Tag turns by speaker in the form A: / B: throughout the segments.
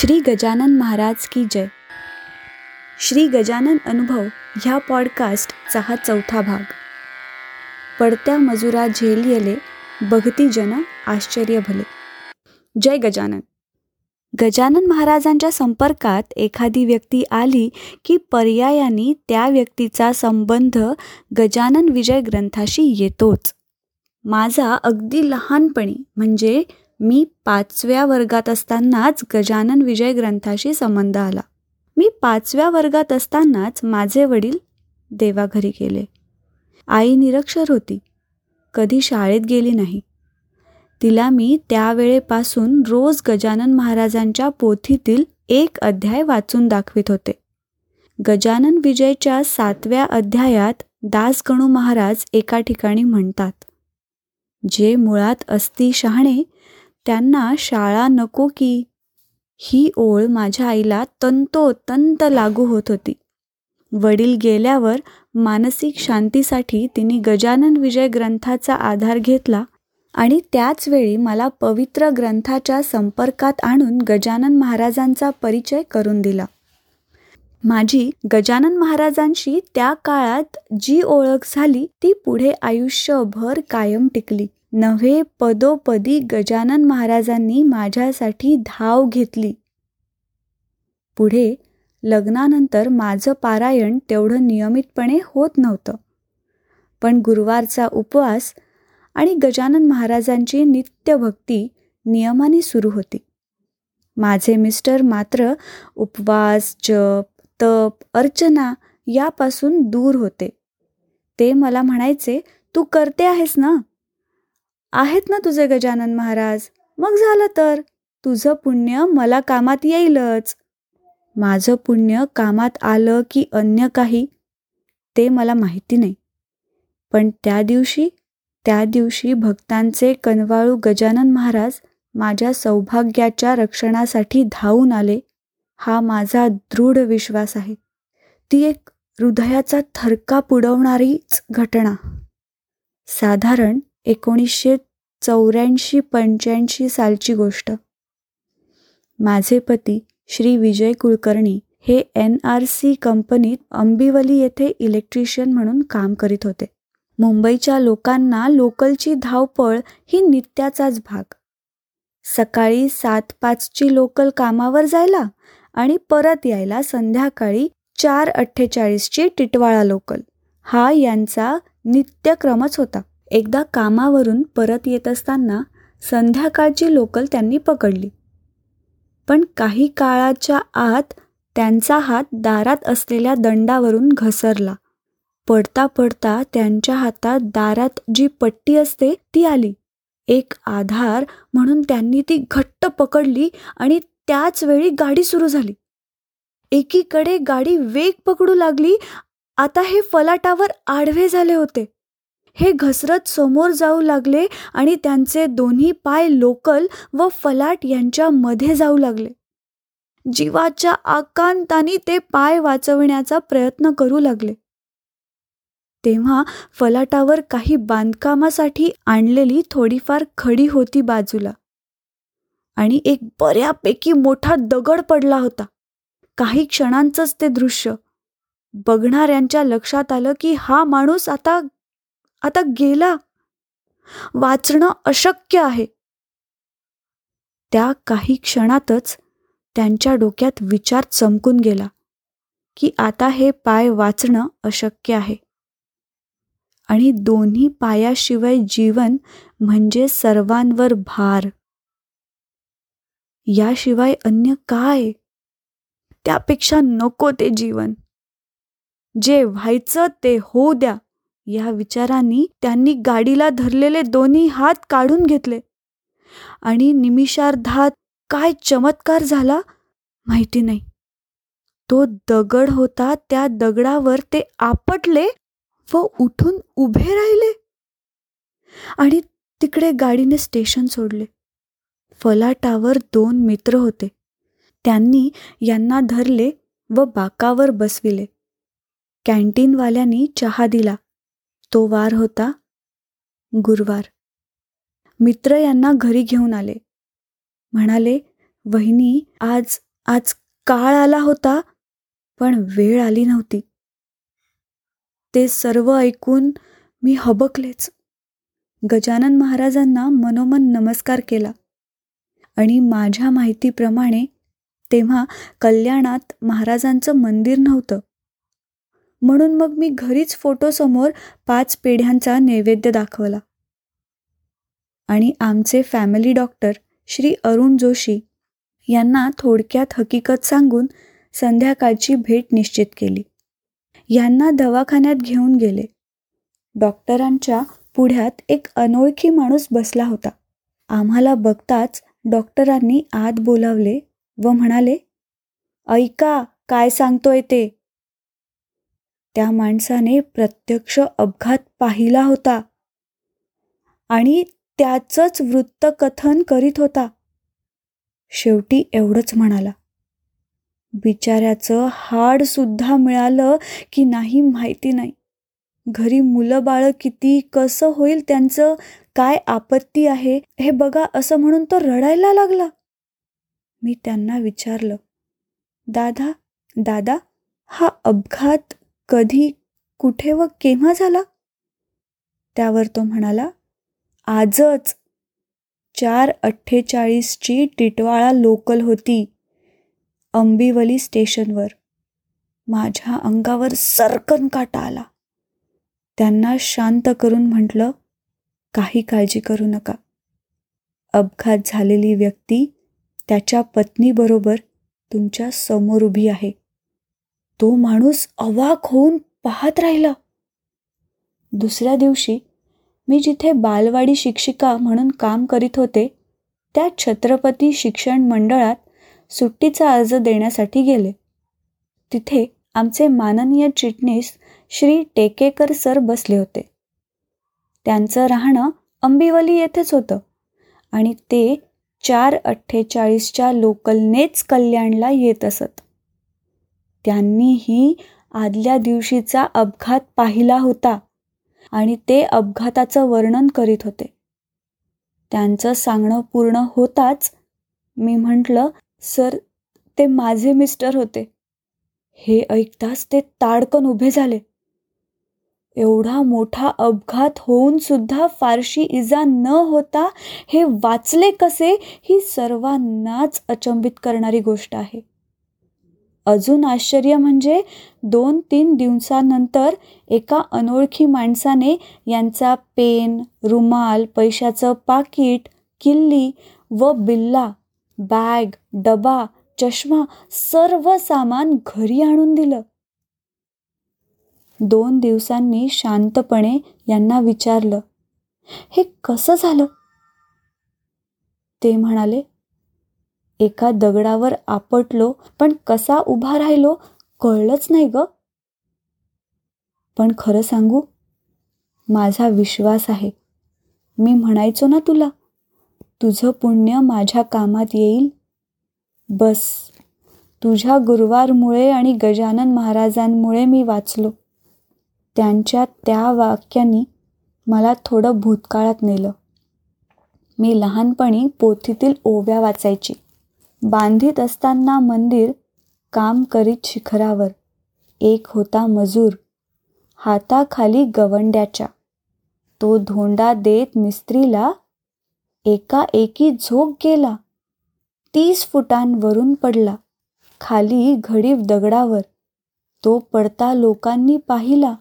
A: श्री गजानन महाराज की जय. श्री गजानन अनुभव ह्या पॉडकास्टचा हा चौथा भाग. पडत्या मजुरा झेलियले बघती जन आश्चर्य भले. जय गजानन. गजानन महाराजांच्या संपर्कात एखादी व्यक्ती आली की पर्यायाने त्या व्यक्तीचा संबंध गजानन विजय ग्रंथाशी येतोच. माझा अगदी लहानपणी म्हणजे मी पाचव्या वर्गात असतानाच गजानन विजय ग्रंथाशी संबंध आला. मी पाचव्या वर्गात असतानाच माझे वडील देवाघरी गेले. आई निरक्षर होती. कधी शाळेत गेली नाही. तिला मी त्यावेळेपासून रोज गजानन महाराजांच्या पोथीतील एक अध्याय वाचून दाखवित होते. गजानन विजयच्या सातव्या अध्यायात दासगणू महाराज एका ठिकाणी म्हणतात जे मुळात असती शहाणे त्यांना शाळा नको की. ही ओळ माझ्या आईला तंतोतंत लागू होत होती. वडील गेल्यावर मानसिक शांतीसाठी तिने गजानन विजय ग्रंथाचा आधार घेतला आणि त्याचवेळी मला पवित्र ग्रंथाच्या संपर्कात आणून गजानन महाराजांचा परिचय करून दिला. माझी गजानन महाराजांशी त्या काळात जी ओळख झाली ती पुढे आयुष्यभर कायम टिकली. नव्हे पदोपदी गजानन महाराजांनी माझ्यासाठी धाव घेतली. पुढे लग्नानंतर माझं पारायण तेवढं नियमितपणे होत नव्हतं. पण गुरुवारचा उपवास आणि गजानन महाराजांची नित्यभक्ती नियमाने सुरू होती. माझे मिस्टर मात्र उपवास जप तप अर्चना यापासून दूर होते. ते मला म्हणायचे तू करते आहेस ना? आहेत ना तुझे गजानन महाराज? मग झालं तर? तुझं पुण्य मला कामात येईलच. माझं पुण्य कामात आलं की अन्य काही? ते मला माहिती नाही. पण त्या दिवशी त्या दिवशी भक्तांचे कनवाळू गजानन महाराज माझ्या सौभाग्याच्या रक्षणासाठी धावून आले. हा माझा दृढ विश्वास आहे. ती एक हृदयाचा थरका पुडवणारीच घटना. साधारण एकोणीसशे चौऱ्याऐंशी पंच्याऐंशी सालची गोष्ट. माझे पती श्री विजय कुलकर्णी हे एन आर सी कंपनीत अंबिवली येथे इलेक्ट्रिशियन म्हणून काम करीत होते. मुंबईच्या लोकांना लोकलची धावपळ ही नित्याचाच भाग. सकाळी सात पाचची लोकल कामावर जायला आणि परत यायला संध्याकाळी चार अठ्ठेचाळीसची टिटवाळा लोकल. हा यांचा नित्यक्रमच होता. एकदा कामावरून परत येत असताना संध्याकाळची लोकल त्यांनी पकडली. पण काही काळाच्या आत त्यांचा हात दारात असलेल्या दंडावरून घसरला. पडता पडता त्यांच्या हातात दारात जी पट्टी असते ती आली. एक आधार म्हणून त्यांनी ती घट्ट पकडली आणि त्याच वेळी गाडी सुरू झाली. एकीकडे गाडी वेग पकडू लागली. आता हे फलाटावर आडवे झाले होते. हे घसरत समोर जाऊ लागले आणि त्यांचे दोन्ही पाय लोकल व फलाट यांच्या मध्ये जाऊ लागले. जीवाच्या आकांताने ते पाय वाचवण्याचा प्रयत्न करू लागले. तेव्हा फलाटावर काही बांधकामासाठी आणलेली थोडीफार खडी होती बाजूला. आणि एक बऱ्यापैकी मोठा दगड पडला होता. काही क्षणांचंच ते दृश्य. बघणाऱ्यांच्या लक्षात आलं की हा माणूस आता आता गेला. वाचणं अशक्य आहे. त्या काही क्षणातच त्यांच्या डोक्यात विचार चमकून गेला की आता हे पाय वाचणं अशक्य आहे. आणि दोन्ही पायाशिवाय जीवन म्हणजे सर्वांवर भार. याशिवाय अन्य काय? त्यापेक्षा नको ते जीवन. जे व्हायचं ते होऊ द्या. या विचारांनी त्यांनी गाडीला धरलेले दोन्ही हात काढून घेतले. आणि निमिषार्धात काय चमत्कार झाला माहिती नाही. तो दगड होता त्या दगडावर ते आपटले व उठून उभे राहिले. आणि तिकडे गाडीने स्टेशन सोडले. फलाटावर दोन मित्र होते. त्यांनी यांना धरले व बाकावर बसविले. कॅन्टीनवाल्यांनी चहा दिला. तो वार होता गुरुवार. मित्र यांना घरी घेऊन आले. म्हणाले वहिनी आज आज काळ आला होता पण वेळ आली नव्हती. ते सर्व ऐकून मी हबकलेच. गजानन महाराजांना मनोमन नमस्कार केला आणि माझ्या माहितीप्रमाणे तेव्हा कल्याणात महाराजांचं मंदिर नव्हतं. म्हणून मग मी घरीच फोटोसमोर पाच पेढ्यांचा नैवेद्य दाखवला. आणि आमचे फॅमिली डॉक्टर श्री अरुण जोशी यांना थोडक्यात हकीकत सांगून संध्याकाळची भेट निश्चित केली. यांना दवाखान्यात घेऊन गेले. डॉक्टरांच्या पुढ्यात एक अनोळखी माणूस बसला होता. आम्हाला बघताच डॉक्टरांनी आत बोलावले व म्हणाले ऐका काय सांगतोय ते? त्या माणसाने प्रत्यक्ष अपघात पाहिला होता. आणि त्याचंच वृत्तकथन करीत होता. शेवटी एवढंच म्हणाला. बिचाऱ्याचं हाड सुद्धा मिळालं की नाही माहिती नाही. घरी मुलं बाळं किती कसं होईल त्यांचं काय आपत्ती आहे हे बघा असं म्हणून तो रडायला लागला. मी त्यांना विचारलं दादा दादा हा अपघात कधी कुठे व केव्हा झाला? त्यावर तो म्हणाला आजच. चार अठ्ठेचाळीसची टिटवाळा लोकल होती अंबिवली स्टेशनवर. माझ्या अंगावर सरकन काटा आला. त्यांना शांत करून म्हटलं काही काळजी करू नका. अपघात झालेली व्यक्ती त्याच्या पत्नीबरोबर तुमच्यासमोर उभी आहे. तो माणूस अवाक होऊन पाहत राहिला. दुसऱ्या दिवशी मी जिथे बालवाडी शिक्षिका म्हणून काम करीत होते त्या छत्रपती शिक्षण मंडळात सुट्टीचा अर्ज देण्यासाठी गेले. तिथे आमचे माननीय चिटणीस श्री टेकेकर सर बसले होते. त्यांचं राहणं अंबिवली येथेच होतं आणि ते चार अठ्ठेचाळीसच्या लोकलनेच कल्याणला येत असत. त्यांनीही आदल्या दिवशीचा अपघात पाहिला होता आणि ते अपघाताचं वर्णन करीत होते. त्यांचं सांगणं पूर्ण होताच मी म्हटलं सर ते माझे मिस्टर होते. हे ऐकताच ते ताडकन उभे झाले. एवढा मोठा अपघात होऊन सुद्धा फारशी इजा न होता हे वाचले कसे? ही सर्वांनाच अचंबित करणारी गोष्ट आहे. अजून आश्चर्य म्हणजे दोन तीन दिवसानंतर एका अनोळखी माणसाने यांचा पेन रुमाल पैशाचं पाकिट किल्ली व बिल्ला बॅग डबा चष्मा सर्व सामान घरी आणून दिलं. दोन दिवसांनी शांतपणे यांना विचारलं हे कसं झालं? ते म्हणाले एका दगडावर आपटलो पण कसा उभा राहिलो कळलंच नाही ग. पण खरं सांगू माझा विश्वास आहे. मी म्हणायचो ना तुला तुझं पुण्य माझ्या कामात येईल? बस. तुझ्या गुरुवारमुळे आणि गजानन महाराजांमुळे मी वाचलो. त्यांच्या त्या वाक्यांनी मला थोडं भूतकाळात नेलं. मी लहानपणी पोथीतील ओव्या वाचायची. बांधित असताना मंदिर काम करीत शिखरावर. एक होता मजूर हाताखाली गवंड्याच्या. तो धोंडा देत मिस्त्रीला एकाएकी झोप झोक गेला. तीस फुटांवरून पडला खाली घडीव दगडावर. तो पडता लोकांनी पाहिला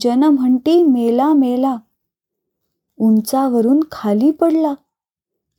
A: जन म्हणती मेला मेला. उंचावरून खाली पडला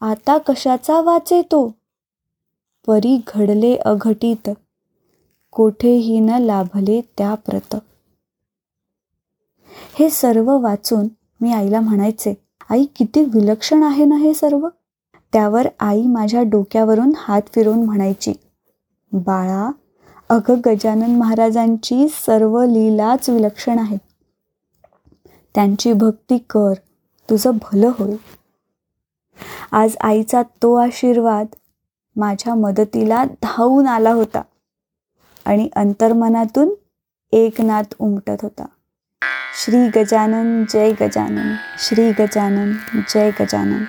A: आता कशाचा वाचे तो परी घडले अघटित. कोठेही न लाभले त्या प्रत. हे सर्व वाचून मी आईला म्हणायचे आई किती विलक्षण आहे ना हे सर्व? त्यावर आई माझ्या डोक्यावरून हात फिरवून म्हणायची बाळा अगं गजानन महाराजांची सर्व लीलाच विलक्षण आहे त्यांची भक्ती कर तुझं भलं होईल. आज आईचा तो आशीर्वाद माझ्या मदतीला धावून आला होता आणि अंतर्मनातून एकनाथ उमटत होता. श्री गजानन जय गजानन श्री गजानन जय गजानन.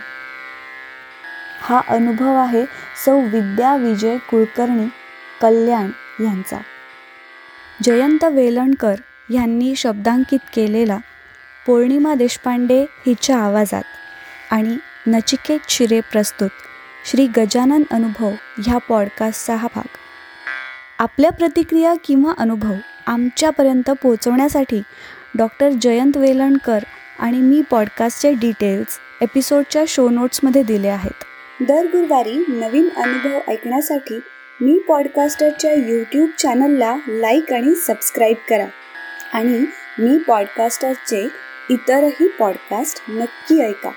A: हा अनुभव आहे सौ विद्या विजय कुलकर्णी कल्याण यांचा. जयंत वेलणकर यांनी शब्दांकित केलेला पौर्णिमा देशपांडे हिच्या आवाजात आणि नचिकेत शिरे प्रस्तुत श्री गजानन अनुभव ह्या पॉडकास्टचा हा भाग. आपल्या प्रतिक्रिया किंवा अनुभव आमच्यापर्यंत पोहोचवण्यासाठी डॉक्टर जयंत वेलणकर आणि मी पॉडकास्टचे डिटेल्स एपिसोडच्या शो नोट्समध्ये दिले आहेत. दर गुरुवारी नवीन अनुभव ऐकण्यासाठी मी पॉडकास्टरच्या यूट्यूब चॅनलला लाईक आणि सबस्क्राईब करा. आणि मी पॉडकास्टरचे इतरही पॉडकास्ट नक्की ऐका.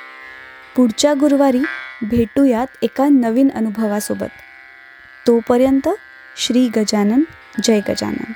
A: पुढच्या गुरुवारी भेटूयात एका नवीन अनुभवासोबत. तोपर्यंत श्री गजानन जय गजानन.